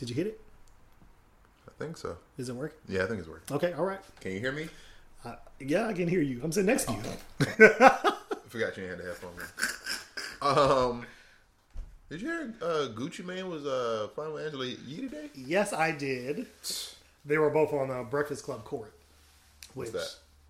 Did you hit it? I think so. Is it working? Yeah, I think it's working. Okay, all right. Can you hear me? Uh, yeah, I can hear you. I'm sitting next to you. I forgot you had the headphones on. Um, did you hear uh, Gucci Mane was uh, flying with Angela Yee today? yes, I did. They were both on the Breakfast Club court, which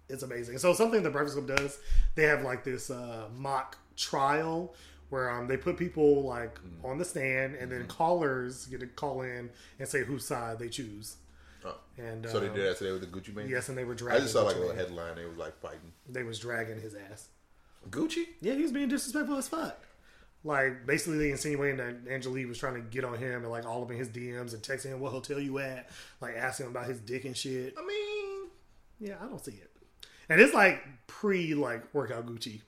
is amazing. So something the Breakfast Club does, they have like this uh, mock trial where um, they put people like Mm-hmm. on the stand, and then callers get to call in and say whose side they choose. Oh. And So they um, did that today with the Gucci Mane. Yes, and they were dragging. I just saw like a little headline. They was like fighting. They was dragging his ass. Gucci? Yeah, he was being disrespectful as fuck. Like basically insinuating that Angela Yee was trying to get on him and like all up in his DMs and texting him what hotel you at, like asking him about his dick and shit. I mean, Yeah, I don't see it. And it's like pre like workout Gucci.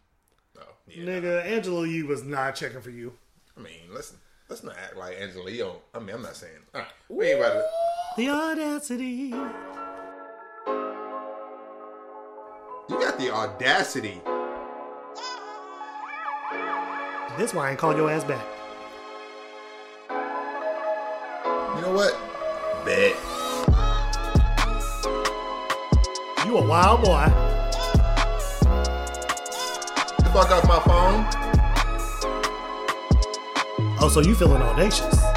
Yeah, Nigga, Angela Yee was not checking for you. I mean, listen. Let's not act like Angela Yee. on- I mean, I'm not saying. All right, we ain't about to. The audacity. You got the audacity. This why I ain't call your ass back. You know what? Bet. You a wild boy. Fuck off my phone. Oh, so you feeling audacious.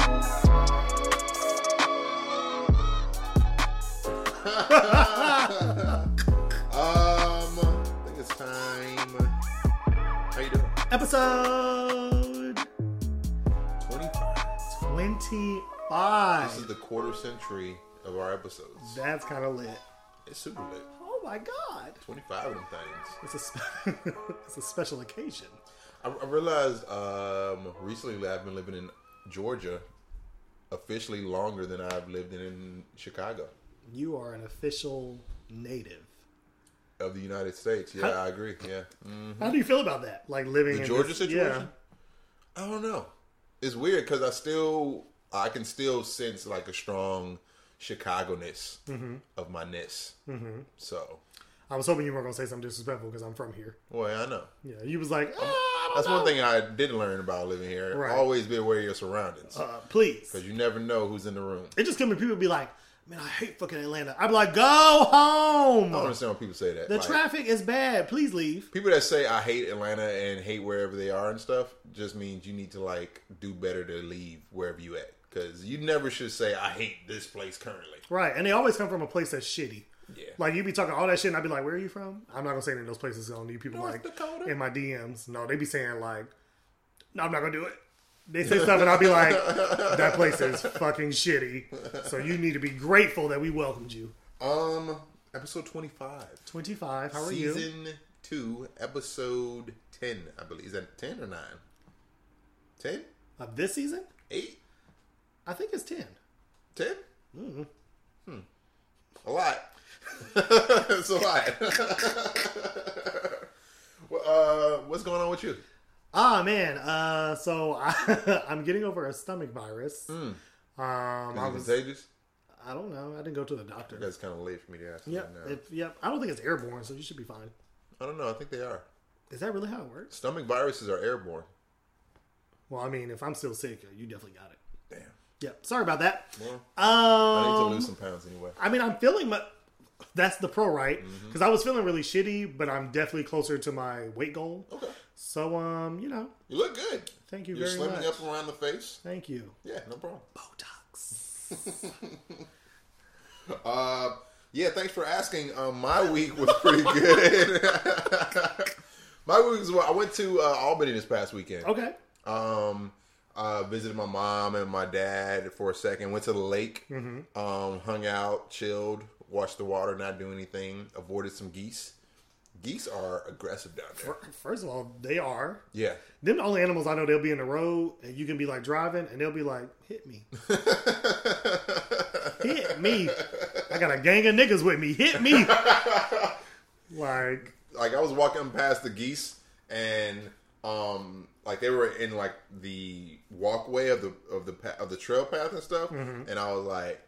Um, I think it's time. How you doing? Episode 25. 25. This is the quarter century of our episodes. That's kind of lit. It's super lit. Oh my god. 25 25 of them things. It's a spe- it's a special occasion. I, I realized um, recently I've been living in Georgia officially longer than I've lived in in Chicago You are an official native. of the United States. Yeah, I agree. Yeah. Mm. How do you feel about that? Like living The in Georgia this- situation? I don't know. It's weird because I still I can still sense like a strong Chicago ness of my ness. Mm-hmm. So. I was hoping you weren't gonna say something disrespectful because I'm from here. boy, I know. Yeah, you was like, ah, That's know. one thing I didn't learn about living here. Right. Always be aware of your surroundings Uh, please. because you never know who's in the room. It just comes when people be like, man, I hate fucking Atlanta. I'd be like, go home. I don't understand when people say that. The Like, traffic is bad. Please leave. people that say I hate Atlanta and hate wherever they are and stuff just means you need to like do better to leave wherever you at because you never should say I hate this place currently. Right, and they always come from a place that's shitty. Yeah. Like you be talking all that shit, and I'd be like, "Where are you from?" I'm not gonna say any of those places. On you people North like Dakota. in my DMs. No, they be saying like, "No, I'm not gonna do it." They say stuff, and I'll be like, "That place is fucking shitty." So you need to be grateful that we welcomed you. Um, episode twenty five. Twenty five. How are you? Season two, episode ten. I believe is that ten or nine? Ten? Of this season? Eight? I think it's ten. Ten? Mm-hmm. Hmm. A lot. It's a lot. well, uh, what's going on with you? Ah man. Uh, so I, I'm getting over a stomach virus. Um, I Is it was. contagious? I don't know. I didn't go to the doctor. That's kind of late for me to ask. Yep. Right now. If, yep. I don't think it's airborne, so you should be fine. I don't know. I think they are. Is that really how it works? Stomach viruses are airborne. Well, I mean, if I'm still sick, you definitely got it. Damn. Yep. Sorry about that. Well, I need to Um, lose some pounds anyway. I mean, I'm feeling my. That's the pro, right? Mm-hmm. Because I was feeling really shitty, but I'm definitely closer to my weight goal. Okay. So, um, you know, You look good. thank you You're very slimming up around the face. Thank you. Yeah, no problem. Botox. Uh, yeah, thanks for asking. Um, my week was pretty good. my week was well. I went to uh, Albany this past weekend. Okay. Um, uh, visited my mom and my dad for a second. Went to the lake. Mm-hmm. Um, hung out, chilled, watched the water, not do anything. Avoided some geese. Geese are aggressive down there. First of all, they are. Yeah. Them the only animals I know. They'll be in the road, and you can be like driving, and they'll be like, "Hit me, hit me." I got a gang of niggas with me. Hit me. like, like I was walking past the geese and um like they were in like the walkway of the of the of the trail path and stuff and I was like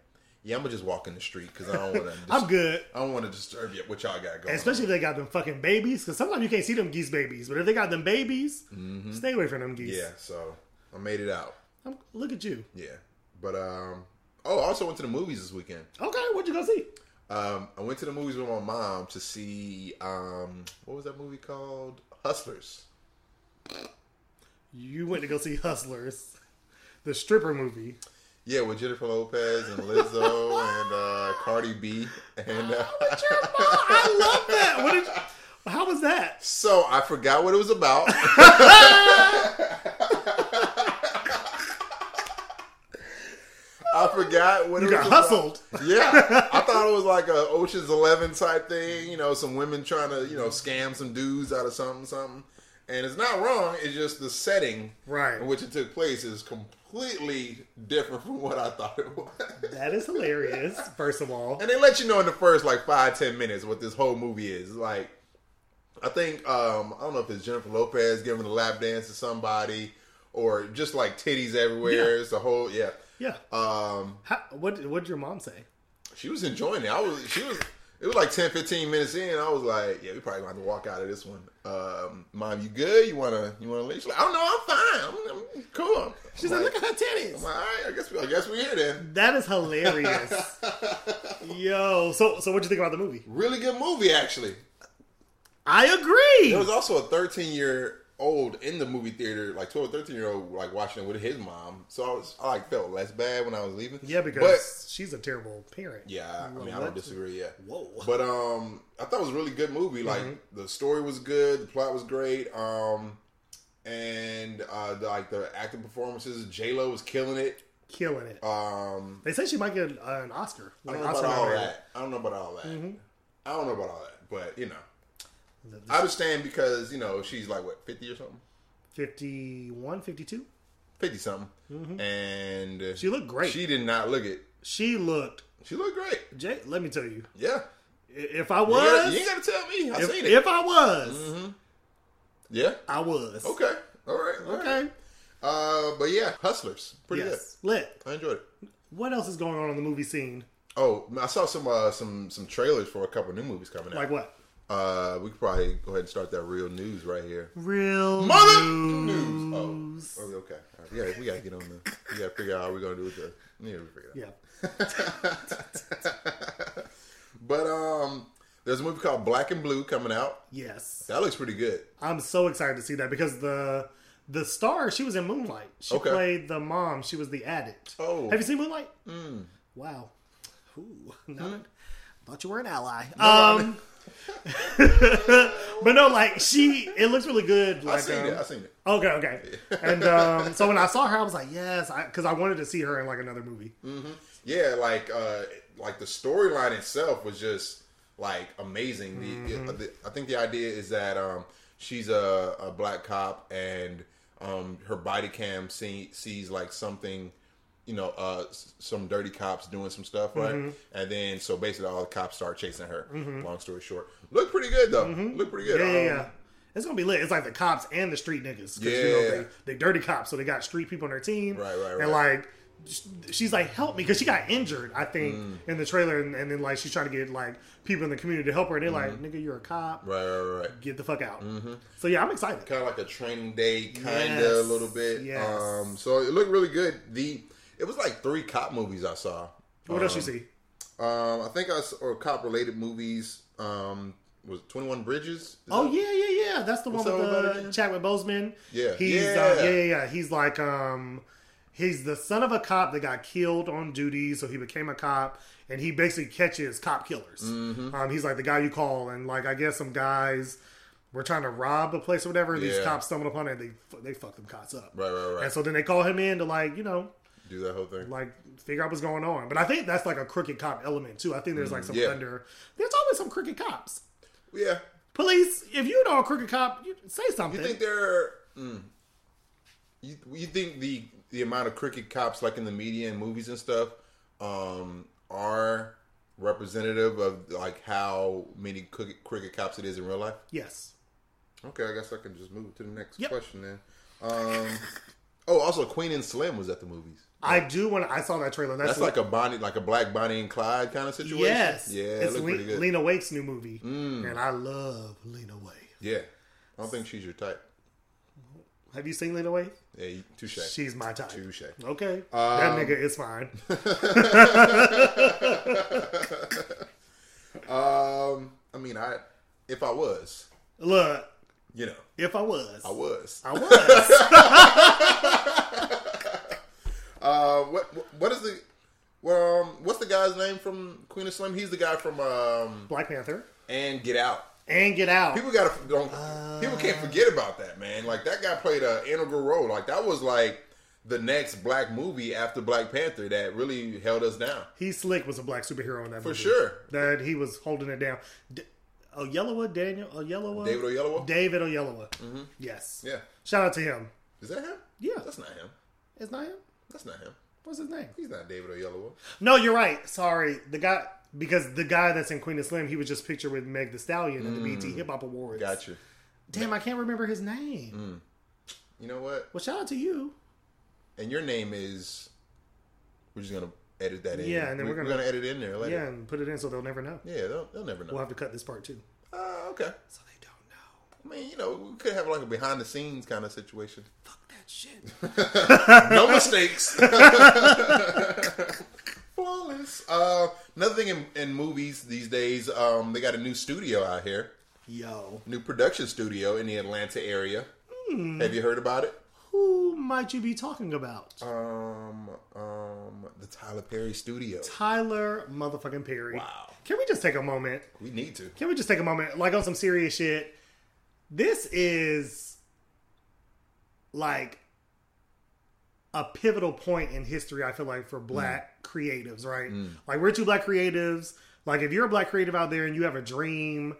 yeah I'm gonna just walk in the street because I don't want to I'm good. I don't want to disturb you what y'all got going Especially if they got them fucking babies, because sometimes you can't see them geese babies. But if they got them babies, Mm-hmm. stay away from them geese. yeah so I made it out I'm, look at you. yeah but um Oh, I also went to the movies this weekend. Okay, what'd you go see? Um, I went to the movies with my mom to see um, what was that movie called? Hustlers. You went to go see Hustlers, the stripper movie. Yeah, with Jennifer Lopez and Lizzo and uh, Cardi B. And uh, I love that. What did? You, how was that? so I forgot what it was about. I forgot what You it got was hustled. About. Yeah, I thought it was like a Ocean's Eleven type thing. You know, some women trying to you know scam some dudes out of something, something. And it's not wrong. It's just the setting Right. in which it took place is completely different from what I thought it was. That is hilarious. First of all, And they let you know in the first like five ten minutes what this whole movie is. Like, I think um, I don't know if it's Jennifer Lopez giving a lap dance to somebody, or just like titties everywhere. Yeah. It's the whole yeah. yeah. Um, How, what What did your mom say? she was enjoying it. I was she was. It was like 10, 15 minutes in. I was like, "Yeah, we probably gonna have to walk out of this one." Um, Mom, you good? You wanna you wanna leave? She's like, "Oh no, I'm fine. I'm, I'm cool." She's I'm like, look at her titties. I'm like, all right, I guess we, I guess we're here then. That is hilarious. Yo, so so what'd you think about the movie? Really good movie, actually. I agree. There was also a 13 year old in the movie theater, like 12 or 13 year old, like watching it with his mom. So I was, I like felt less bad when I was leaving. yeah, because but she's a terrible parent. yeah, I mean, I don't disagree. Yeah, Whoa. but um, I thought it was a really good movie. Like Mm-hmm. the story was good, the plot was great. Um, and uh, the, like the acting performances, J Lo was killing it. Killing it. Um, They say she might get uh, an Oscar. I don't know Oscar about all nominated. that. I don't know about all that. Mm-hmm. I don't know about all that, but you know, The- I understand because you know she's like what 50 or something. 51, 52? fifty something, and Mm-hmm. She looked great. She did not look it. She looked. She looked great. Jay, let me tell you, Yeah, if I you, was, gotta, you ain't got to tell me. I if, seen it. if I was, yeah. I was. Okay. All right. all right. Okay. Uh, but yeah, Hustlers, pretty yes. Lit. I enjoyed it. What else is going on in the movie scene? Oh, I saw some uh, some some trailers for a couple new movies coming out. Like what? Uh, we could probably go ahead and start that real news right here. Real Mother news. news. Oh, oh okay. Right. We gotta we gotta get on the. We gotta figure out how we're gonna do with the. Yeah, we figure it out. Yeah. But um, there's a movie called Black and Blue coming out. Yes. That looks pretty good. I'm so excited to see that because the the star she was in Moonlight. She Okay. played the mom. She was the addict. Oh. have you seen Moonlight? Mm. Wow. Ooh, no, thought you were an ally. I- um, but no, like she, it looks really good. Like, I seen um, it. I seen it. Okay, okay. And um, so when I saw her, I was like, yes, because I, wanted to see her in like another movie. Yeah, like uh like the storyline itself was just like amazing. The, Mm-hmm. the, I think the idea is that um she's a, a black cop and um her body cam see, sees like something you know uh some dirty cops doing some stuff right Mm-hmm. and then so basically all the cops start chasing her long story short look pretty good though look pretty good Mm-hmm. Yeah, yeah, Um, yeah. It's gonna be lit. It's like the cops and the street niggas. 'Cause, you know, Yeah. they, they dirty cops, so they got street people on their team. Right, right, right. And like, she's like, help me, because she got injured, I think, Mm. in the trailer, and, and then like she's trying to get like people in the community to help her, and they're like, nigga, you're a cop, Mm-hmm. right right right get the fuck out. So yeah, I'm excited. kind of like a training day, kind of Yes, a little bit. yes. Um, so it looked really good. The it was like three cop movies I saw. What else you see? Um, I think I saw or cop related movies. Um, was Twenty One Bridges? Is Oh that- yeah, yeah, yeah. That's the one with uh? Chadwick Boseman. Yeah. he's Yeah. Uh, yeah, yeah, yeah. He's like um, he's the son of a cop that got killed on duty, so he became a cop, and he basically catches cop killers. Mm-hmm. Um, he's like the guy you call, and like I guess some guys were trying to rob a place or whatever. And These cops stumbled upon it, and they they fuck them cops up. Right, right, right. And so then they call him in to like you know Do that whole thing. like figure out what's going on. But I think that's like a crooked cop element too. I think there's like some Mm, yeah. under. There's always some crooked cops. yeah. Police, if you know a crooked cop, you say something. You think there? Mm, you you think the the amount of crooked cops like in the media and movies and stuff um, are representative of like how many crooked, cricket cops it is in real life? yes. Okay, I guess I can just move to the next Yep. question then. Um, oh, also Queen and Slim was at the movies. I do want. to I saw that trailer. That's, That's like a Bonnie, like a black Bonnie and Clyde kind of situation. yes, yeah, it's looked Le- pretty good. Mm. Lena Waithe's new movie, and I love Lena Waithe. yeah, I don't think she's your type. Have you seen Lena Waithe? Yeah, touche. She's my type. Touche. Okay, that nigga is fine. Um, I mean, I if I was, Look, you know, if I was, I was. I was. Uh, what what is the well? Um, what's the guy's name from Queen of Slim? He's the guy from um Black Panther and Get Out. and Get Out. People gotta don't people can't forget about that man. Like that guy played an integral role. Like that was like the next black movie after Black Panther that really held us down He Slick was a black superhero in that for movie. sure. That he was holding it down. D- Oyelowo, Daniel Oyelowo, David Oyelowo. David Oyelowo. Yes. Yeah, Shout out to him. is that him? Yeah. that's not him. It's not him. That's not him. What's his name? He's not David Oyelowo. No, you're right. Sorry, the guy because the guy that's in Queen of Slim, he was just pictured with Meg Thee Stallion at the BET Hip Hop Awards. Gotcha. Damn, I can't remember his name. Mm. You know what? Well, shout out to you. And your name is. We're just gonna edit that in. Yeah, and then we, we're gonna- gonna edit it in there later. Yeah, and put it in so they'll never know. Yeah, they'll, they'll never know. We'll have to cut this part too, Uh, okay. so they don't know. I mean, you know, we could have like a behind the scenes kind of situation. Fuck shit. No mistakes. Flawless. Uh, another thing in, in movies these days, um, they got a new studio out here, Yo, new production studio in the Atlanta area. Have you heard about it? who might you be talking about? Um, um, the Tyler Perry Studio. Tyler motherfucking Perry. Wow. Can we just take a moment? We need to. Can we just take a moment, like on some serious shit? This is like a pivotal point in history. I feel like for black creatives, right? Like we're two black creatives. Like if you're a black creative out there and you have a dream,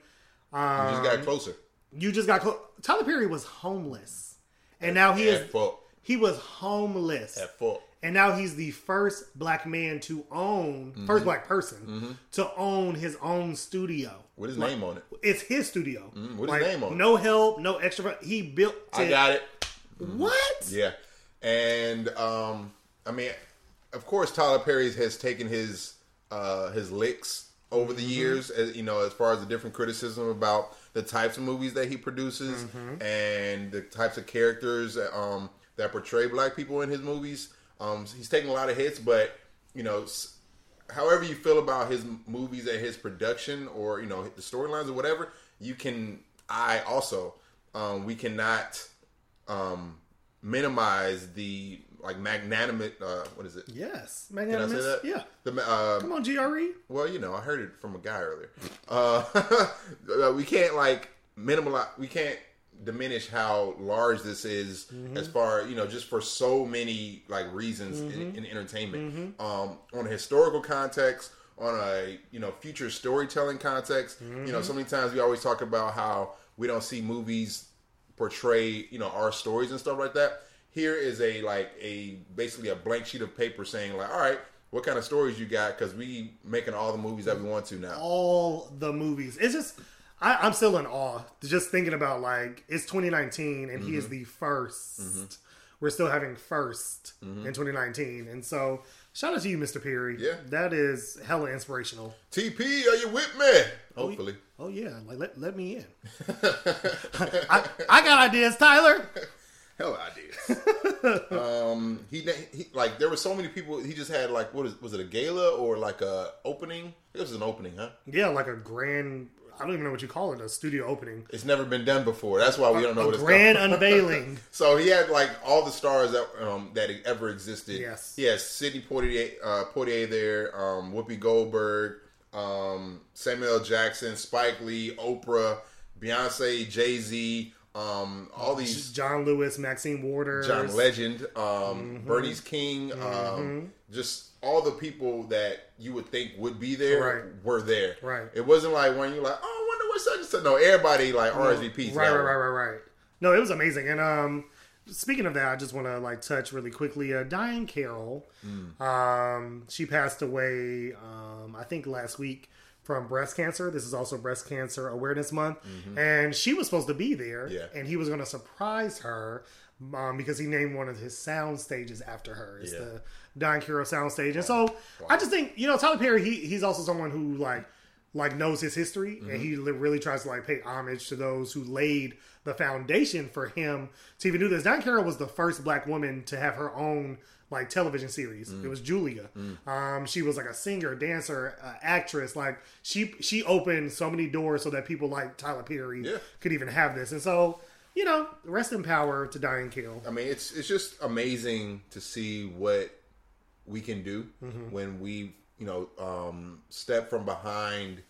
um, just got closer. you just got clo- Tyler Perry was homeless, and now he is fault. he was homeless. At fault. And now he's the first black man to own, Mm-hmm. first black person to own his own studio. With his name on it. It's his studio. Mm, with his name on it. No help, no extra. He built it. I got it. What? Yeah, and um, I mean, of course, Tyler Perry has taken his uh, his licks over the years, as, you know, as far as the different criticism about the types of movies that he produces and the types of characters um, that portray black people in his movies. Um, he's taking a lot of hits, but you know, however you feel about his movies and his production, or you know, the storylines or whatever, you can. I also, um, we cannot um, minimize the like magnanimous. Uh, what is it? Yes, Can I magnanimous. say that? Yeah. The uh, Come on. GRE. well, you know, I heard it from a guy earlier. Uh, we can't like minimize. We can't diminish how large this is as far you know just for so many like reasons in, in entertainment um on a historical context on a you know future storytelling context you know so many times we always talk about how we don't see movies portray you know our stories and stuff like that here is a like a basically a blank sheet of paper saying like all right what kind of stories you got because we making all the movies that we want to now All the movies. It's just. I, I'm still in awe just thinking about like it's 2019 and he Mm-hmm. is the 1st We're still having 1st in 2019, and so shout out to you, Mr. Perry. Yeah. that is hella inspirational. TP, are you with me? Hopefully. Oh yeah, like let, let me in. I, I got ideas, Tyler. Hell ideas. um, he, he like there were so many people. He just had like what is was it a gala or like a opening? It was an opening, huh? Yeah, like a grand. I don't even know what you call it. A studio opening. It's never been done before. That's why we don't know a what it's grand called. unveiling. So he had like all the stars that um, that ever existed. Yes. He has Sidney Poitier, uh, Poitier there, um, Whoopi Goldberg, um, Samuel L. Jackson, Spike Lee, Oprah, Beyonce, Jay Z, um, all these John Lewis, Maxine Waters. John Legend, um, Mm-hmm. Bernice King, um, just all the people that you would think would be there Right. were there. Right. It wasn't like when you're like, oh, I wonder what such and such. No, everybody like RSVPs. Right, got right, right, right, right. No, it was amazing. And um, speaking of that, I just want to like touch really quickly. Uh, Diahann Carroll, Mm. um, she passed away. Um, I think last week from breast cancer. This is also Breast Cancer Awareness Month, and she was supposed to be there. Mm-hmm. Yeah. and he was going to surprise her. Um, because he named one of his sound stages after her. It's Yeah. the Diahann Carroll soundstage. And so I just think, you know, Tyler Perry, he, he's also someone who like like knows his history and he really tries to like pay homage to those who laid the foundation for him to even do this. Diahann Carroll was the first black woman to have her own like television series. It was Julia. Um, she was like a singer, dancer, uh, actress. Like she she opened so many doors so that people like Tyler Perry Yeah. could even have this. And so you know, rest in power to Diahann Carroll. I mean, it's it's just amazing to see what we can do Mm-hmm. when we, you know, um, step from behind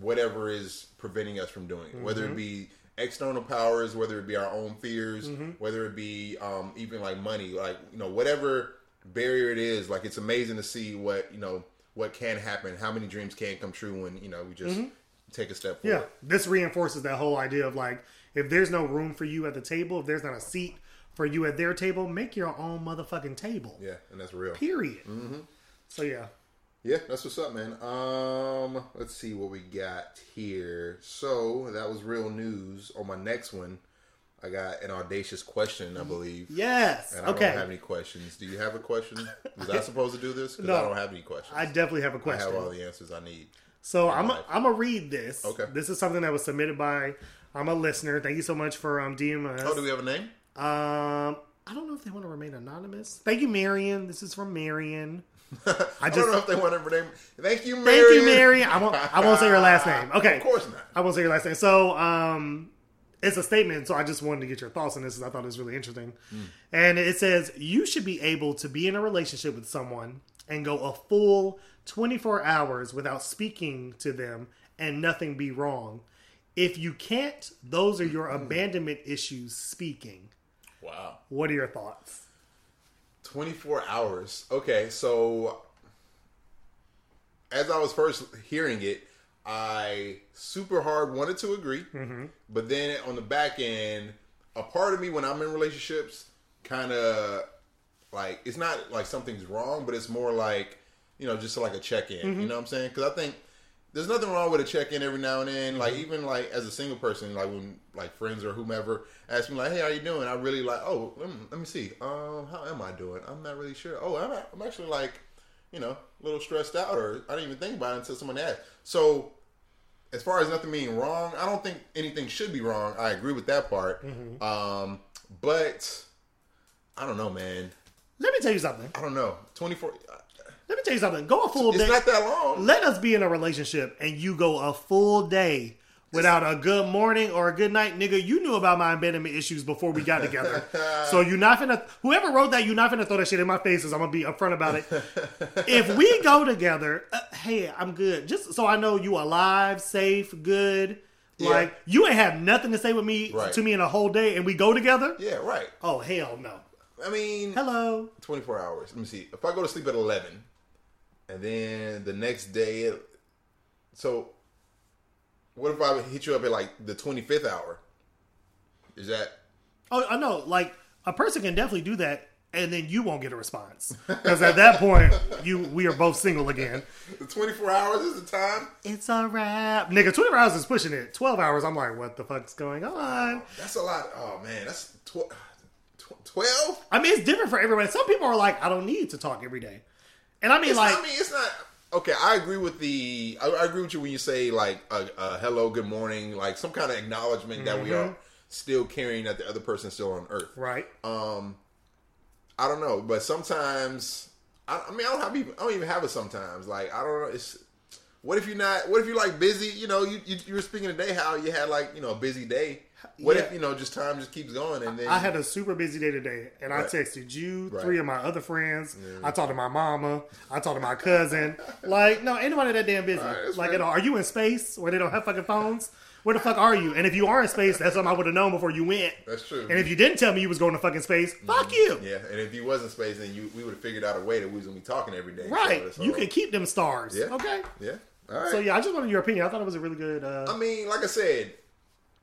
whatever is preventing us from doing it. Whether Mm-hmm. it be external powers, whether it be our own fears, Mm-hmm. whether it be um, even like money, like you know, whatever barrier it is. Like it's amazing to see what you know what can happen, how many dreams can come true when you know we just take a step Mm-hmm. Yeah, this reinforces that whole idea of like, if there's no room for you at the table, if there's not a seat for you at their table, make your own motherfucking table. Yeah, and that's real. Period. So yeah, Yeah, that's what's up, man. Um, let's see what we got here. So that was real news. On my next one, I got an audacious question, I believe. yes, And I okay. don't have any questions. Do you have a question? Was I supposed to do this? Because No. I don't have any questions. I definitely have a question. I have all the answers I need. So I'm life. I'm gonna read this. Okay. This is something that was submitted by I'm a listener. Thank you so much for um DMing us. Oh, do we have a name? Um, I don't know if they want to remain anonymous. Thank you, Marion. This is from Marion. I I, don't know if they want to name. Thank you, thank Marion. you, Marion. I won't I won't say your last name. Okay. Of course not. I won't say your last name. So, um, it's a statement. So I just wanted to get your thoughts on this. 'cause I thought it was really interesting. And it says you should be able to be in a relationship with someone and go a full 24 hours without speaking to them and nothing be wrong. If you can't, those are your abandonment issues speaking. Wow. What are your thoughts? 24 hours. Okay, so as I was first hearing it, I super hard wanted to agree, mm-hmm. but then on the back end, a part of me when I'm in relationships kind of like it's not like something's wrong, but it's more like you know just like a check in. You mm-hmm. know what I'm saying? Because I think there's nothing wrong with a check in every now and then. Like even like as a single person, like when like friends or whomever ask me like, "Hey, how you doing?" I really like, "Oh, let me, let me see. Um, how am I doing? I'm not really sure. Oh, I'm, I'm actually like, you know, a little stressed out, or I didn't even think about it until someone asked." So as far as nothing being wrong, I don't think anything should be wrong. I agree with that part. Um, but I don't know, man. Let me tell you something. I don't know. Twenty four. Let me tell you something. Go a full It's day. It's not that long. Let us be in a relationship and you go a full day without a good morning or a good night, nigga. You knew about my abandonment issues before we got together. so you're not gonna whoever wrote that, you're not gonna throw that shit in my face as I'm gonna be upfront about it. if we go together, uh, hey, I'm good. Just so I know you alive, safe, good. Yeah. Like you ain't have nothing to say with me Right. to me in a whole day and we go together. Yeah, right. Oh hell no. I mean, Hello. 24 hours. Let me see. If I go to sleep at 11, and then the next day, so what if I hit you up at like the 25th hour? Is that Oh, I know. Like a person can definitely do that, and then you won't get a response because at that point, you we are both single again. the 24 hours is the time? It's a wrap, nigga. Twenty four hours is pushing it. Twelve hours, I'm like, what the fuck's going on? Oh, that's a lot. Oh man, that's tw- tw- 12. I mean, it's different for everybody. Some people are like, I don't need to talk every day, and I mean, It's like, not, I mean, it's not. Okay, I agree with the. I, I agree with you when you say like a, a hello, good morning, like some kind of acknowledgement that we mm-hmm. are still carrying that the other person's still on Earth. right? Um, I don't know, but sometimes I, I mean I don't have even I don't even have it sometimes. Like I don't know. It's what if you're not? What if you're like busy? You know, you you, you were speaking today how you had like you know a busy day. What if you know just time just keeps going and then I had a super busy day today, and I texted you, Right. three of my other friends. I talked to my mama. I talked to my cousin. Like, no, ain't nobody that damn busy. Right, like, at all. are you in space where they don't have fucking phones? Where the fuck are you? And if you are in space, that's something I would have known before you went. That's true. And if you didn't tell me you was going to fucking space, fuck you. yeah, and if you wasn't space, then you we would have figured out a way that we was gonna be talking every day. Right. So- You could keep them stars. Yeah. Okay. Yeah. All right. So yeah, I just wanted your opinion. I thought it was a really good. Uh, I mean, like I said,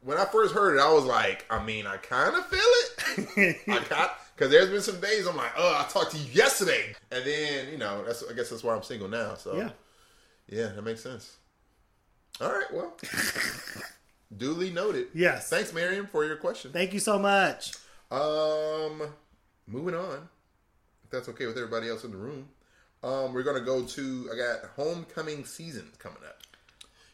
when I first heard it, I was like, I mean, I kind of feel it. I got because there's been some days I'm like, oh, I talked to you yesterday, and then you know, that's I guess that's why I'm single now. So yeah. yeah, that makes sense. All right, well, duly noted. Yes. Thanks, Miriam, for your question. Thank you so much. Um, moving on, if that's okay with everybody else in the room. Um, we're gonna go to I got homecoming season coming up.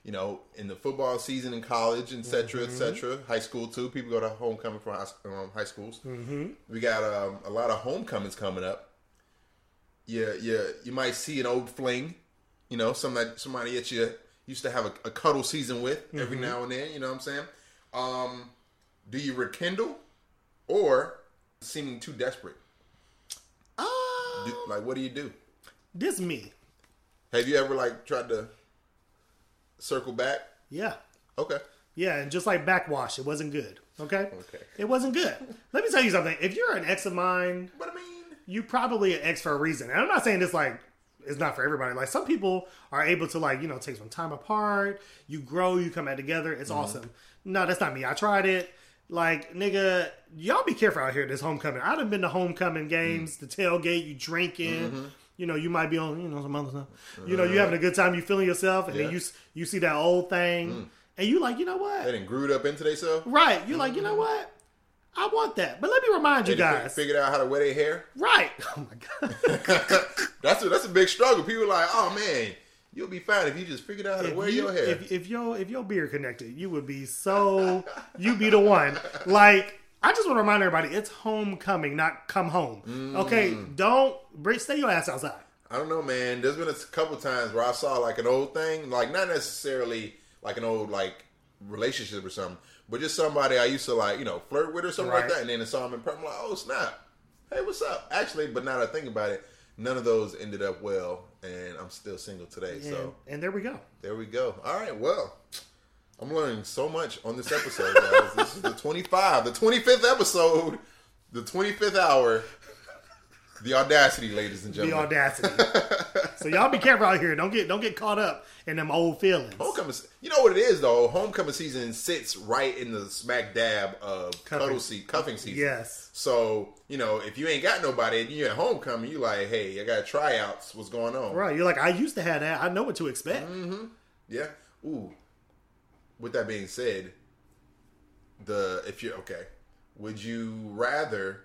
You know, in the football season in college, etc., Mm-hmm. etc. High school too. People go to homecoming from high, um, high schools. Mm-hmm. We got um, a lot of homecomings coming up. Yeah, yeah. You might see an old fling. You know, somebody somebody that you used to have a, a cuddle season with every Mm-hmm. now and then. You know what I'm saying? Um, do you rekindle or seeming too desperate? Uh, Do, like, what do you do? this me. Have you ever like tried to circle back? Yeah. Okay. Yeah, and just like backwash, it wasn't good. Okay? Okay. It wasn't good. Let me tell you something. If you're an ex of mine, But I mean, you probably an ex for a reason. And I'm not saying this like it's not for everybody. Like some people are able to like, you know, take some time apart, you grow, you come back together. It's mm-hmm. awesome. No, that's not me. I tried it. Like, nigga, y'all be careful out here this homecoming. I done been to homecoming games, mm. the tailgate, you drinking. Mm-hmm. You know, you might be on, you know, some other stuff. You know, you uh-huh. having a good time, you feeling yourself, and Yeah. then you you see that old thing, mm. and you like, you know what? they didn't grew up into themselves. Right. You're like, you know mm-hmm. what? I want that. But let me remind you They fi- guys. figured out how to wear their hair. Right. Oh my god. that's a, that's a big struggle. People are like, oh man, you'll be fine if you just figured out how to If wear you- your hair. If, if your if your beard connected, you would be so you'd be the one. Like I just want to remind everybody, it's homecoming, not come home. Okay, Mm. don't stay your ass outside. I don't know, man. There's been a couple times where I saw like an old thing, like not necessarily like an old like relationship or something, but just somebody I used to like, you know, flirt with or something like that, and then I saw him in person, I'm like, oh snap, hey, what's up? Actually, but now that I think about it, none of those ended up well, and I'm still single today. And, So and there we go. there we go. All right, well. I'm learning so much on this episode, guys. this is the 25, the 25th episode, the 25th hour. The audacity, ladies and gentlemen. The audacity. so y'all be careful out here. Don't get don't get caught up in them old feelings. Homecoming, you know what it is though. Homecoming season sits right in the smack dab of Cuffing. cuddle se- cuffing season. Yes. So you know, if you ain't got nobody and you're at homecoming, you like, hey, I got tryouts. What's going on? Right. You're like, I used to have that. I know what to expect. Mm-hmm. Yeah. Ooh. With that being said, the if you're okay, would you rather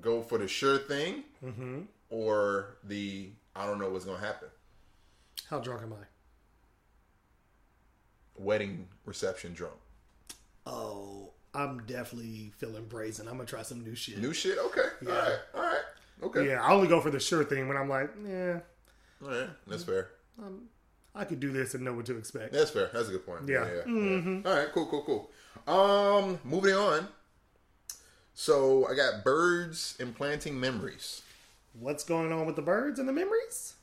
go for the sure thing Mm-hmm. or the I don't know what's gonna happen How drunk am I? wedding reception drunk? Oh, I'm definitely feeling brazen. I'm gonna try some new shit. New shit. Okay. Yeah. All right. All right. Okay. Yeah, I only go for the sure thing when I'm like, yeah, All right, that's fair. I could do this and know what to expect. That's fair. That's a good point. Yeah. yeah. All right, cool, cool, cool. Um, moving on. So I got birds implanting memories. What's going on with the birds and the memories?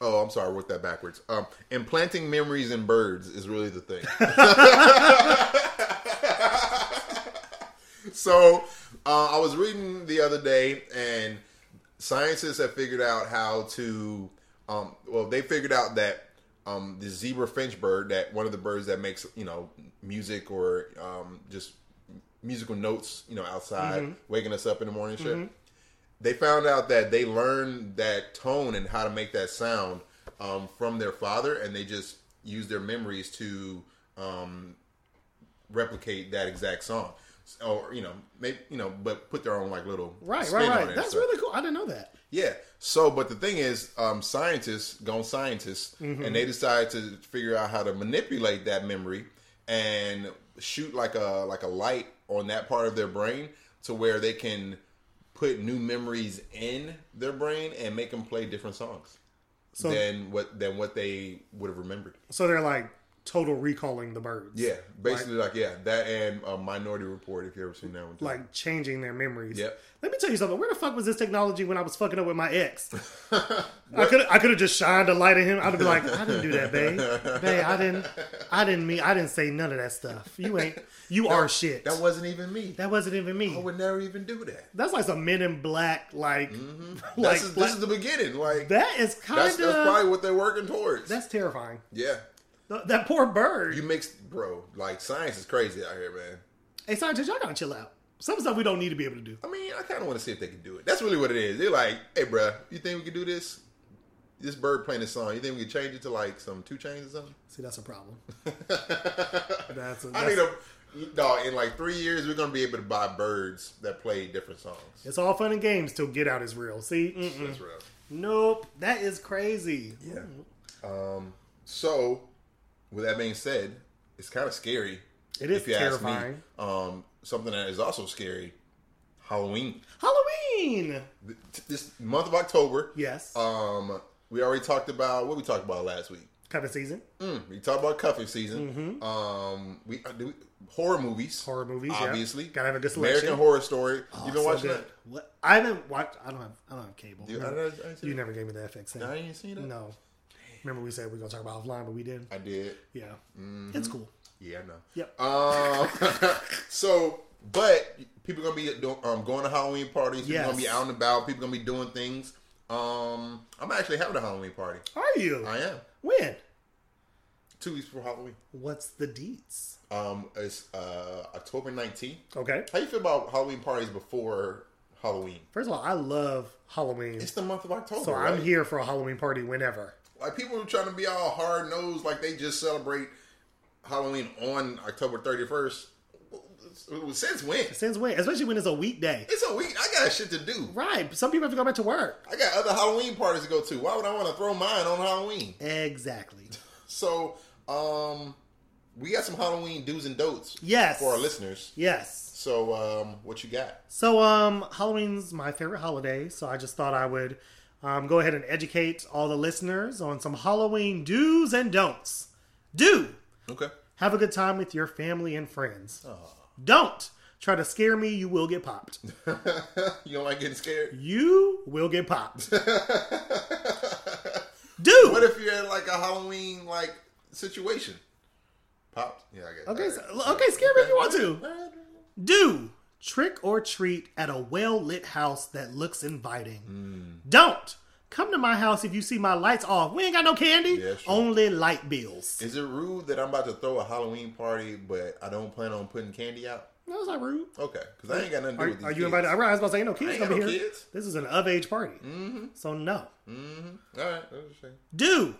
Oh, I'm sorry, I wrote that backwards. Um, implanting memories in birds is really the thing. so uh, I was reading the other day, and scientists have figured out how to. Um, well, they figured out that um, the zebra finch bird, that one of the birds that makes you know music or um, just musical notes, you know, outside, waking us up in the morning, shit. They found out that they learned that tone and how to make that sound um, from their father, and they just use their memories to um, replicate that exact song, or you know, maybe you know, but put their own like little Right, spin right, on it right. That's really cool. I didn't know that. Yeah. So, but the thing is, um, scientists, gone scientists, Mm-hmm. and they decided to figure out how to manipulate that memory and shoot like a like a light on that part of their brain to where they can put new memories in their brain and make them play different songs So, than what than what they would have remembered. so they're like total recalling the birds. Yeah, basically like, yeah, that and a Minority Report. If you ever seen that one, too. Like changing their memories. Yep. Let me tell you something. Where the fuck was this technology when I was fucking up with my ex? I could I could have just shined a light at him. I'd be like, I didn't do that, babe. Babe, I didn't I didn't mean I didn't say none of that stuff. You ain't you are shit. that wasn't even me. That wasn't even me. I would never even do that. That's like some Men in Black, like, mm-hmm. That's like is, this is the beginning. Like that is kind of that's that's, probably what they're working towards. That's terrifying. yeah. Th- That poor bird. You mix, bro. Like science is crazy out here, man. hey, scientists, y'all gotta chill out. Some stuff we don't need to be able to do. I mean, I kind of want to see if they can do it. That's really what it is. They're like, hey, bro, you think we can do this? This bird playing this song. You think we can change it to like some 2 Chainz or something? See, that's a problem. That's, a, I that's need a dog. In like three years, we're gonna be able to buy birds that play different songs. it's all fun and games till Get Out is real. See, Mm-mm. That's real. nope, that is crazy. Yeah. Um. So, with that being said, it's kind of scary. It is if you ask me. terrifying. Um, something that is also scary: Halloween. Halloween. This month of October. Yes. Um, we already talked about what we talked about last week. Cuffing season. Mm, we talked about cuffing season. Um, we, uh, do we horror movies. Mm-hmm. Horror movies, yeah. obviously. Gotta have a good selection. American Horror Story. Oh, you been so watching good. that? What? I haven't watched. I don't have. I don't have cable. You, I, I, I, you never gave me the FX. I ain't seen it. No. Remember we said we are gonna talk about offline, but we didn't. I did. Yeah. Mm-hmm. It's cool. Yeah, I know. Yep. Um, so, but people gonna be um, going to Halloween parties. People Yes. gonna be out and about. People gonna be doing things. Um, I'm actually having a Halloween party. Are you? I am when? two weeks before Halloween. What's the deets? Um, it's uh, October 19th. Okay. How you feel about Halloween parties before Halloween? First of all, I love Halloween, It's the month of October. so right? I'm here for a Halloween party whenever. Like people are trying to be all hard nosed, like they just celebrate Halloween on October 31st. Since when? Since when? Especially when it's a weekday. It's a week. I got shit to do. Right. Some people have to go back to work. I got other Halloween parties to go to. Why would I want to throw mine on Halloween? Exactly. So, um, we got some Halloween do's and don'ts Yes. for our listeners. Yes. So, um, what you got? So, um, Halloween's my favorite holiday, so I just thought I would um, go ahead and educate all the listeners on some Halloween do's and don'ts. Do Okay. have a good time with your family and friends. Don't try to scare me, you will get popped. you don't like getting scared? You will get popped. Do What if you're in like a Halloween like situation? Popped? Yeah, I guess. Okay, so- okay, scare me if you want to. Do trick or treat at a well lit house that looks inviting. Hmm. Don't come to my house if you see my lights off. We ain't got no candy, Yeah, only light bills. Is it rude that I'm about to throw a Halloween party, but I don't plan on putting candy out? That was not rude. Okay, because I ain't got nothing to do Are, with these are you kids. invited? I was about to say, no kids gonna be no here. kids. This is an of age party, mm-hmm. so no. All right, that's a shame. Do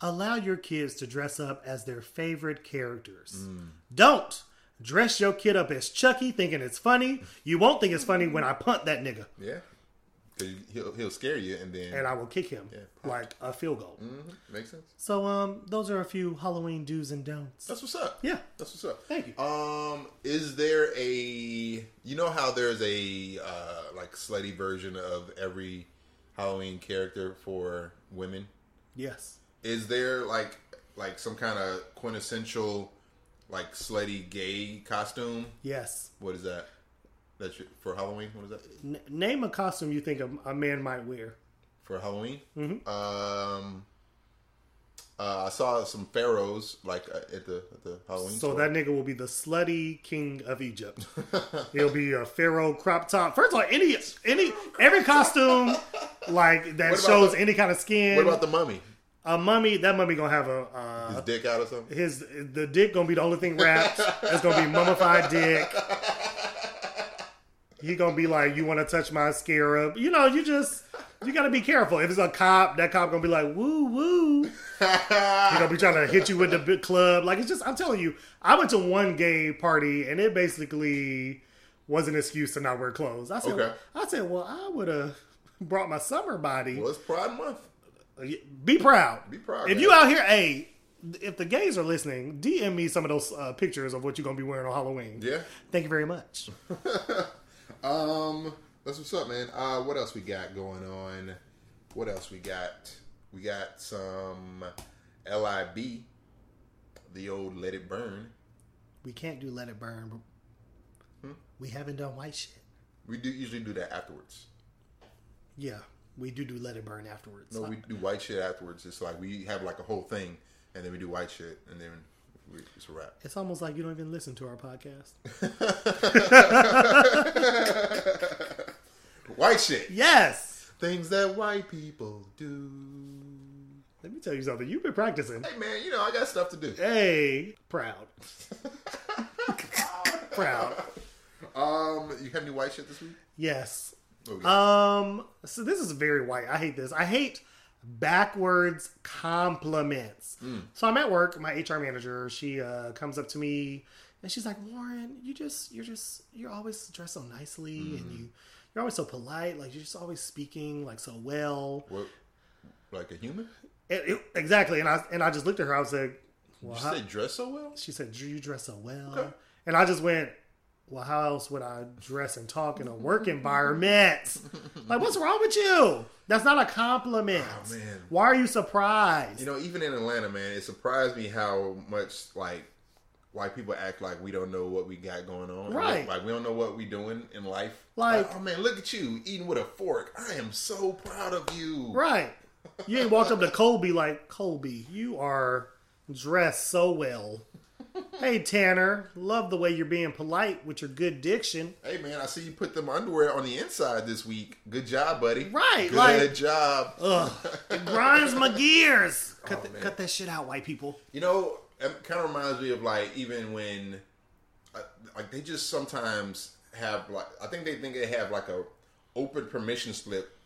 allow your kids to dress up as their favorite characters. Mm. Don't dress your kid up as Chucky, thinking it's funny. You won't think it's funny when I punt that nigga, Yeah, he'll he'll scare you, and then and I will kick him Yeah. like a field goal. Mhm, makes sense. So, um, those are a few Halloween do's and don'ts. That's what's up. Yeah, That's what's up. thank you. Um, is there a you know how there's a uh, like slutty version of every Halloween character for women? yes. Is there like like some kind of quintessential like slutty gay costume? Yes. What is that? That's your- for Halloween. What is that N- name a costume you think a, a man might wear. for Halloween? Um, uh, I saw some pharaohs like uh, at the at the Halloween. So store. that nigga will be the slutty king of Egypt. He'll be a pharaoh crop top. First of all, any any every costume like that shows the- any kind of skin. What about the mummy? A mummy? That mummy gonna have a His uh, dick out or something? his the dick gonna be the only thing wrapped. It's gonna be mummified dick. He gonna be like, "You want to touch my scarab?" You know, you just you gotta be careful. If it's a cop, that cop gonna be like, "Woo woo." He gonna be trying to hit you with the big club. Like it's just, I'm telling you, I went to one gay party and it basically was an excuse to not wear clothes. I said, Okay. I said, well, I would have brought my summer body. Well, it's Pride Month. Be proud. Be proud, If man. you out here, hey, if the gays are listening, DM me some of those uh, pictures of what you're gonna be wearing on Halloween. Yeah. Thank you very much. Um, that's what's up, man. Uh, what else we got going on? What else we got? We got some LIB, the old Let It Burn. We can't do let it burn. But Hmm? We haven't done white shit. We do usually do that afterwards. Yeah, we do do let it burn afterwards. No, we do white shit afterwards. It's like we have like a whole thing, and then we do white shit, and then we, it's a wrap. It's almost like you don't even listen to our podcast. White shit. yes. Things that white people do. Let me tell you something. You've been practicing. Hey, man, you know I got stuff to do. Hey, proud. proud. Um, you have any white shit this week? Yes. Okay. Um. So this is very white. I hate this. I hate backwards compliments. So I'm at work. My HR manager, she uh, comes up to me and she's like, "Warren, you just, you're just, you're always dressed so nicely, and you, you're always so polite. Like you're just always speaking like so well." what, like a human? It- it- exactly. And I and I just looked at her. I was like, you how- say dress so well? She said, "Do you dress so well?" Okay. And I just went, "Well, how else would I dress and talk in a work environment? like, what's wrong with you? That's not a compliment. Oh, man. Why are you surprised? You know, even in Atlanta, man, it surprised me how much like white people act like we don't know what we got going on. Right. Like we don't know what we doing in life. Like- oh man, look at you eating with a fork. I am so proud of you. right? You ain't walked up to Colby like Colby. You are dressed so well. hey Tanner, love the way you're being polite with your good diction. Hey man, I see you put them underwear on the inside this week. Good job, buddy. Right, Good like- job. Ugh, it grinds my gears. Cut, Oh, the- cut that shit out, white people. You know, it kind of reminds me of like even when, uh, like they just sometimes have like I think they think they have like a open permission slip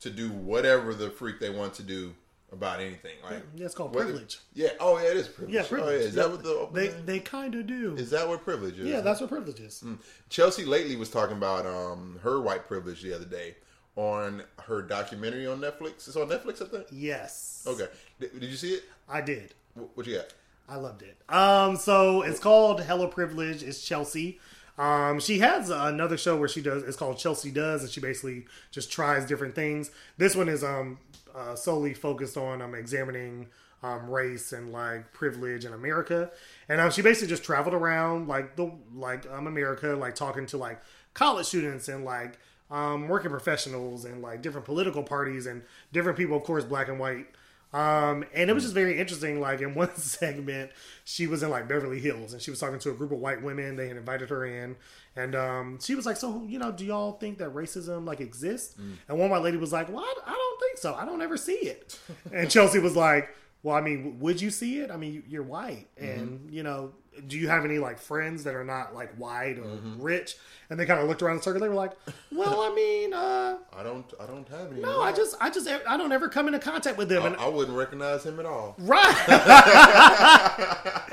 to do whatever the freak they want to do about anything. Like Yeah, it's called whether- privilege. Yeah. Oh yeah, it is privilege. Yeah, privilege. Oh, yeah. Is that what the they thing- they kind of do? is that what privilege is? yeah, that's what privilege is. Chelsea lately was talking about um her white privilege the other day on her documentary on Netflix. It's on Netflix, I think. Yes. Okay. Did, did you see it? I did. Wh- What you got? I loved it. Um, so it's called Hello Privilege. It's Chelsea. Um, she has another show where she does. It's called Chelsea Does, and she basically just tries different things. This one is um uh, solely focused on um examining um race and like privilege in America, and um she basically just traveled around like the like um America, like talking to like college students and like um working professionals and like different political parties and different people, of course, black and white. Um, and it was just very interesting. Like in one segment, she was in like Beverly Hills, and she was talking to a group of white women. They had invited her in, and um, she was like, "So, you know, do y'all think that racism like exists?" And one white lady was like, "Well, I, I don't think so. I don't ever see it." and Chelsea was like, "Well, I mean, would you see it? I mean, you're white, and you know, do you have any like friends that are not like white or rich?" And they kind of looked around the circle. They were like, "Well, I mean, uh, I don't. I don't have any. no, I just, I just, I don't ever come into contact with them." I, and I wouldn't recognize him at all. Right.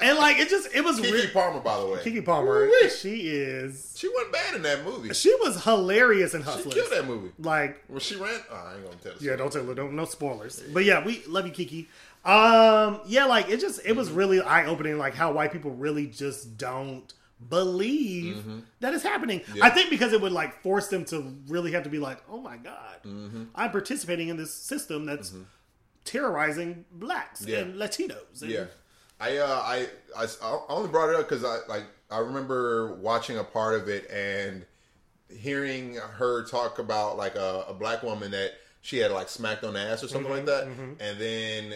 and like it just it was Keke re- Palmer, by the way. Keke Palmer. Woo-wee. She is She wasn't bad in that movie. She she was hilarious in Hustlers. killed that movie. Like When she ran, oh, I ain't gonna tell. yeah, story. don't tell don't no spoilers. But yeah, we love you, Keke. Um, yeah, like it just it was mm-hmm. really eye opening, like how white people really just don't believe mm-hmm. that it's happening. I think because it would like force them to really have to be like, oh my god, mm-hmm. I'm participating in this system that's terrorizing blacks Yeah. and Latinos. And, Yeah, I, uh, I, I, I only brought it up because I like I remember watching a part of it and hearing her talk about like a, a black woman that she had like smacked on the ass or something like that, and then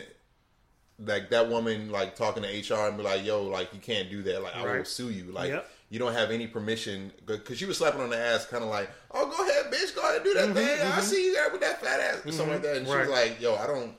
like that woman like talking to HR and be like, "Yo, like you can't do that. Like I will sue you. Like Yep. you don't have any permission." Because she was slapping on the ass, kind of like, "Oh, go ahead, bitch, go ahead and do that thing. I see you there with that fat ass or something like that." And she was Mm-hmm. Like, "Yo, I don't."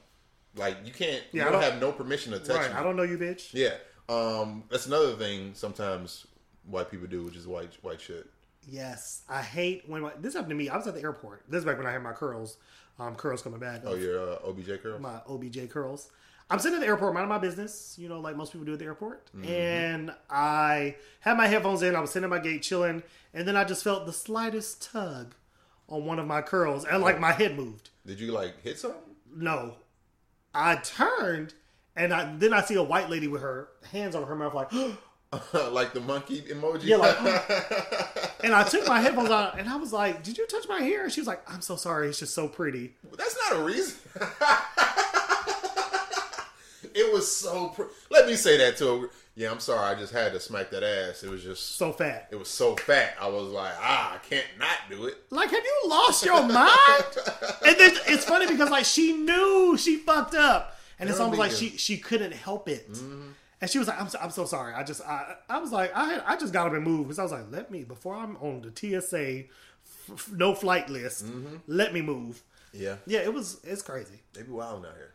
Like you can't, Yeah, you I don't, don't- have no permission to touch Right, me. I don't know you, bitch. Yeah, um, that's another thing. Sometimes white people do, which is white white shit. Yes, I hate when my, this happened to me. I was at the airport. This is back when I had my curls. Um, curls coming back. Oh, your uh, OBJ girl. my OBJ curls. I'm sitting at the airport, minding my business, you know, like most people do at the airport. Mm-hmm. And I had my headphones in. I was sitting at my gate chilling, and then I just felt the slightest tug on one of my curls, and like oh. my head moved. Did you like hit something? No, I turned, and I, then I see a white lady with her hands on her mouth, like. like the monkey emoji. Yeah, like, and I took my headphones out, and I was like, "Did you touch my hair?" And she was like, "I'm so sorry. It's just so pretty." that's not a reason. it was so. Pr- Let me say that to her. Yeah, I'm sorry. I just had to smack that ass. It was just. So fat. It was so fat. I was like, ah, I can't not do it. Like, have you lost your mind? and then it's funny because like she knew she fucked up, and it's almost like she she couldn't help it. And she was like, "I'm so, I'm so sorry. I just I I was like I had, I just got up and moved because I was like, let me before I'm on the TSA f- no flight list. Let me move. Yeah, Yeah, it was it's crazy. they be wilding out here.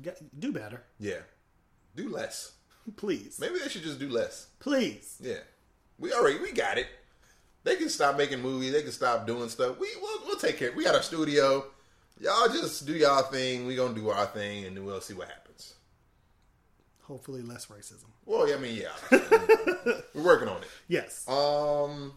Get- Do better, Yeah, do less. please, Maybe they should just do less. please. Yeah, we already we got it. They can stop making movies. They can stop doing stuff. We we'll, we'll take care. We got our studio. Y'all just do y'all thing. We gonna do our thing, and we'll see what happens. Hopefully, less racism. Well, yeah, I mean, yeah, we're working on it. Yes. Um,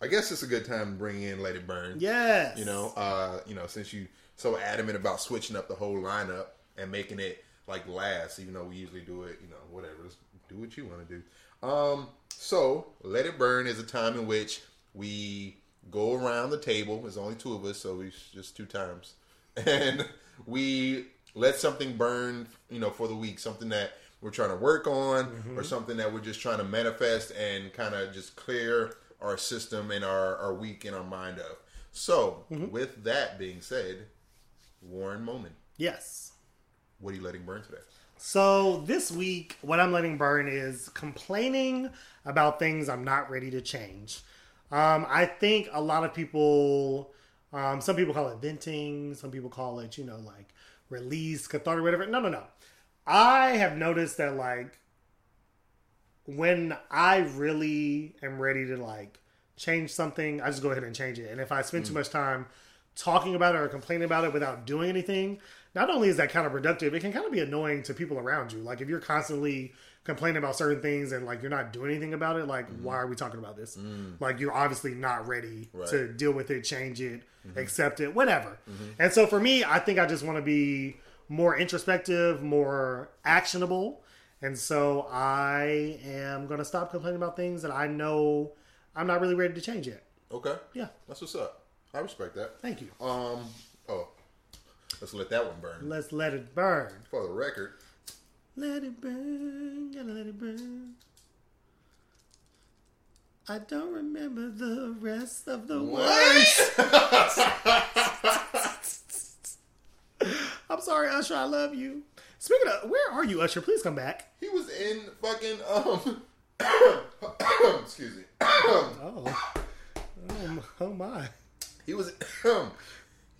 I guess it's a good time to bring in Let It Burn. yes. You know, uh, you know, since you so adamant about switching up the whole lineup and making it like last, even though we usually do it. You know, whatever. Just do what you want to do. Um, so let it burn is a time in which we go around the table. There's only two of us, so we just two times, and we let something burn. You know, for the week, something that we're trying to work on, or something that we're just trying to manifest and kind of just clear our system and our our week in our mind of. So, with that being said, Warren Moman, Yes. What are you letting burn today? So this week, what I'm letting burn is complaining about things I'm not ready to change. Um, I think a lot of people, um, some people call it venting, some people call it, you know, like release, cathartic, whatever. No, no, no. I have noticed that like when I really am ready to like change something, I just go ahead and change it. And if I spend too much time talking about it or complaining about it without doing anything, not only is that counterproductive, it can kind of be annoying to people around you. Like if you're constantly complaining about certain things and like you're not doing anything about it, like mm-hmm. why are we talking about this? Mm. Like you're obviously not ready to deal with it, change it, mm-hmm. accept it, whatever. Mm-hmm. And so for me, I think I just want to be more introspective, more actionable. And so I am going to stop complaining about things that I know I'm not really ready to change yet. Okay, Yeah. that's what's up. I respect that. Thank you. Um, oh, let's let that one burn. Let's let it burn. For the record, Let it burn, gotta let it burn. I don't remember the rest of the words. I'm sorry, Usher. I love you. Speaking of, where are you, Usher? Please come back. he was in fucking um. excuse me. Oh, oh, oh my. he was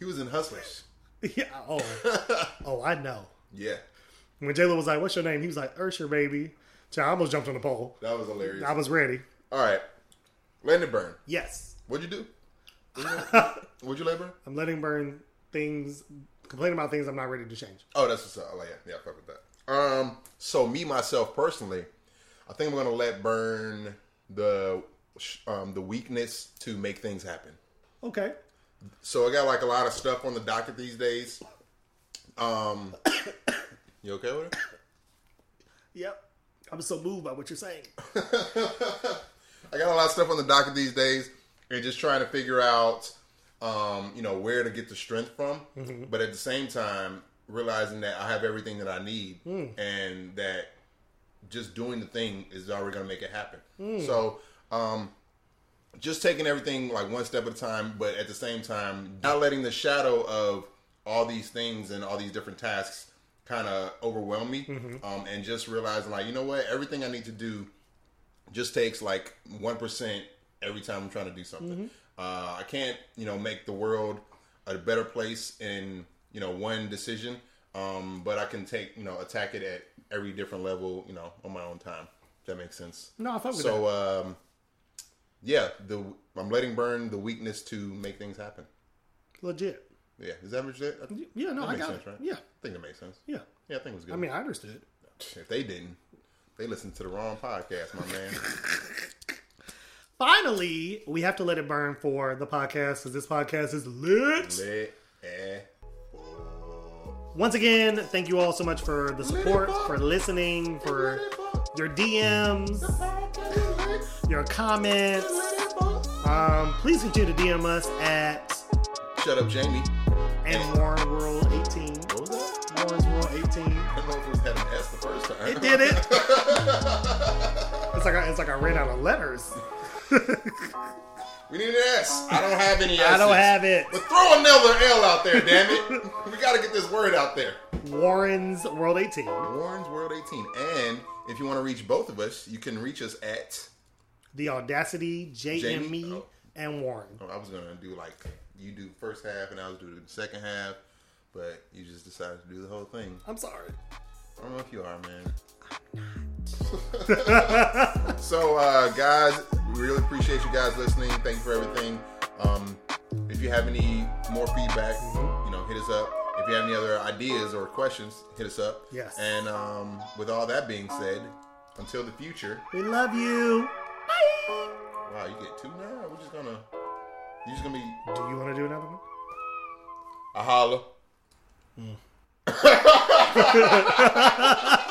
he was in Hustlers. Yeah. Oh, oh, I know. Yeah, When J Lo was like, "What's your name?" He was like, "Usher, baby." So I almost jumped on the pole. that was hilarious. I was ready. All right, letting it burn. Yes, What'd you do? What'd you, let burn? I'm letting burn things, complaining about things I'm not ready to change. Oh, that's what's up. I like it. Yeah, I fuck with that. Um, so me myself personally, I think I'm gonna let burn the um the weakness to make things happen. Okay. So I got like a lot of stuff on the docket these days. Um, you okay with it? Yep. I'm so moved by what you're saying. I got a lot of stuff on the docket these days, and just trying to figure out, um, you know, where to get the strength from. But at the same time, realizing that I have everything that I need, and that just doing the thing is already going to make it happen. So, um, just taking everything like one step at a time, but at the same time, not letting the shadow of all these things and all these different tasks kind of overwhelm me, um, and just realizing like, you know what, everything I need to do just takes like one percent every time I'm trying to do something. Uh, I can't, you know, make the world a better place in you know one decision, um, but I can take, you know, attack it at every different level, you know, on my own time. If that makes sense. No, I with So, um, yeah, the I'm letting burn the weakness to make things happen. Legit. Yeah, is that what you said? Yeah, no, That I makes got sense, it. right? Yeah, I think it makes sense. yeah. Yeah, I think it was good. I mean, I understood. if they didn't, they listened to the wrong podcast, my man. Finally, we have to let it burn for the podcast because this podcast is lit. Let eh. Once again, thank you all so much for the support, for listening, for your DMs, your comments. Um, please continue to DM us at Shut up, Jamie. and Warren World 18. What was that? Warren's World 18. I don't know if it was had an S the first time. It did it. it's like I, it's like I ran out of letters. We need an S. I don't have any S's. I don't have it. But throw another L out there, damn it. we got to get this word out there. Warren's World 18. Warren's World 18. And if you want to reach both of us, you can reach us at. The Audacity, JME, Jamie? Oh. and Warren. Oh, I was going to do like, you do first half and I was doing the second half, but you just decided to do the whole thing. I'm sorry. I don't know if you are, man. so, uh, guys, we really appreciate you guys listening. Thank you for everything. Um, if you have any more feedback, you know, hit us up. If you have any other ideas or questions, hit us up. Yes. And um, with all that being said, until the future. We love you. Wow, you get two now. We're just gonna. You just gonna be Do you want to do another one? a holla. Hmm.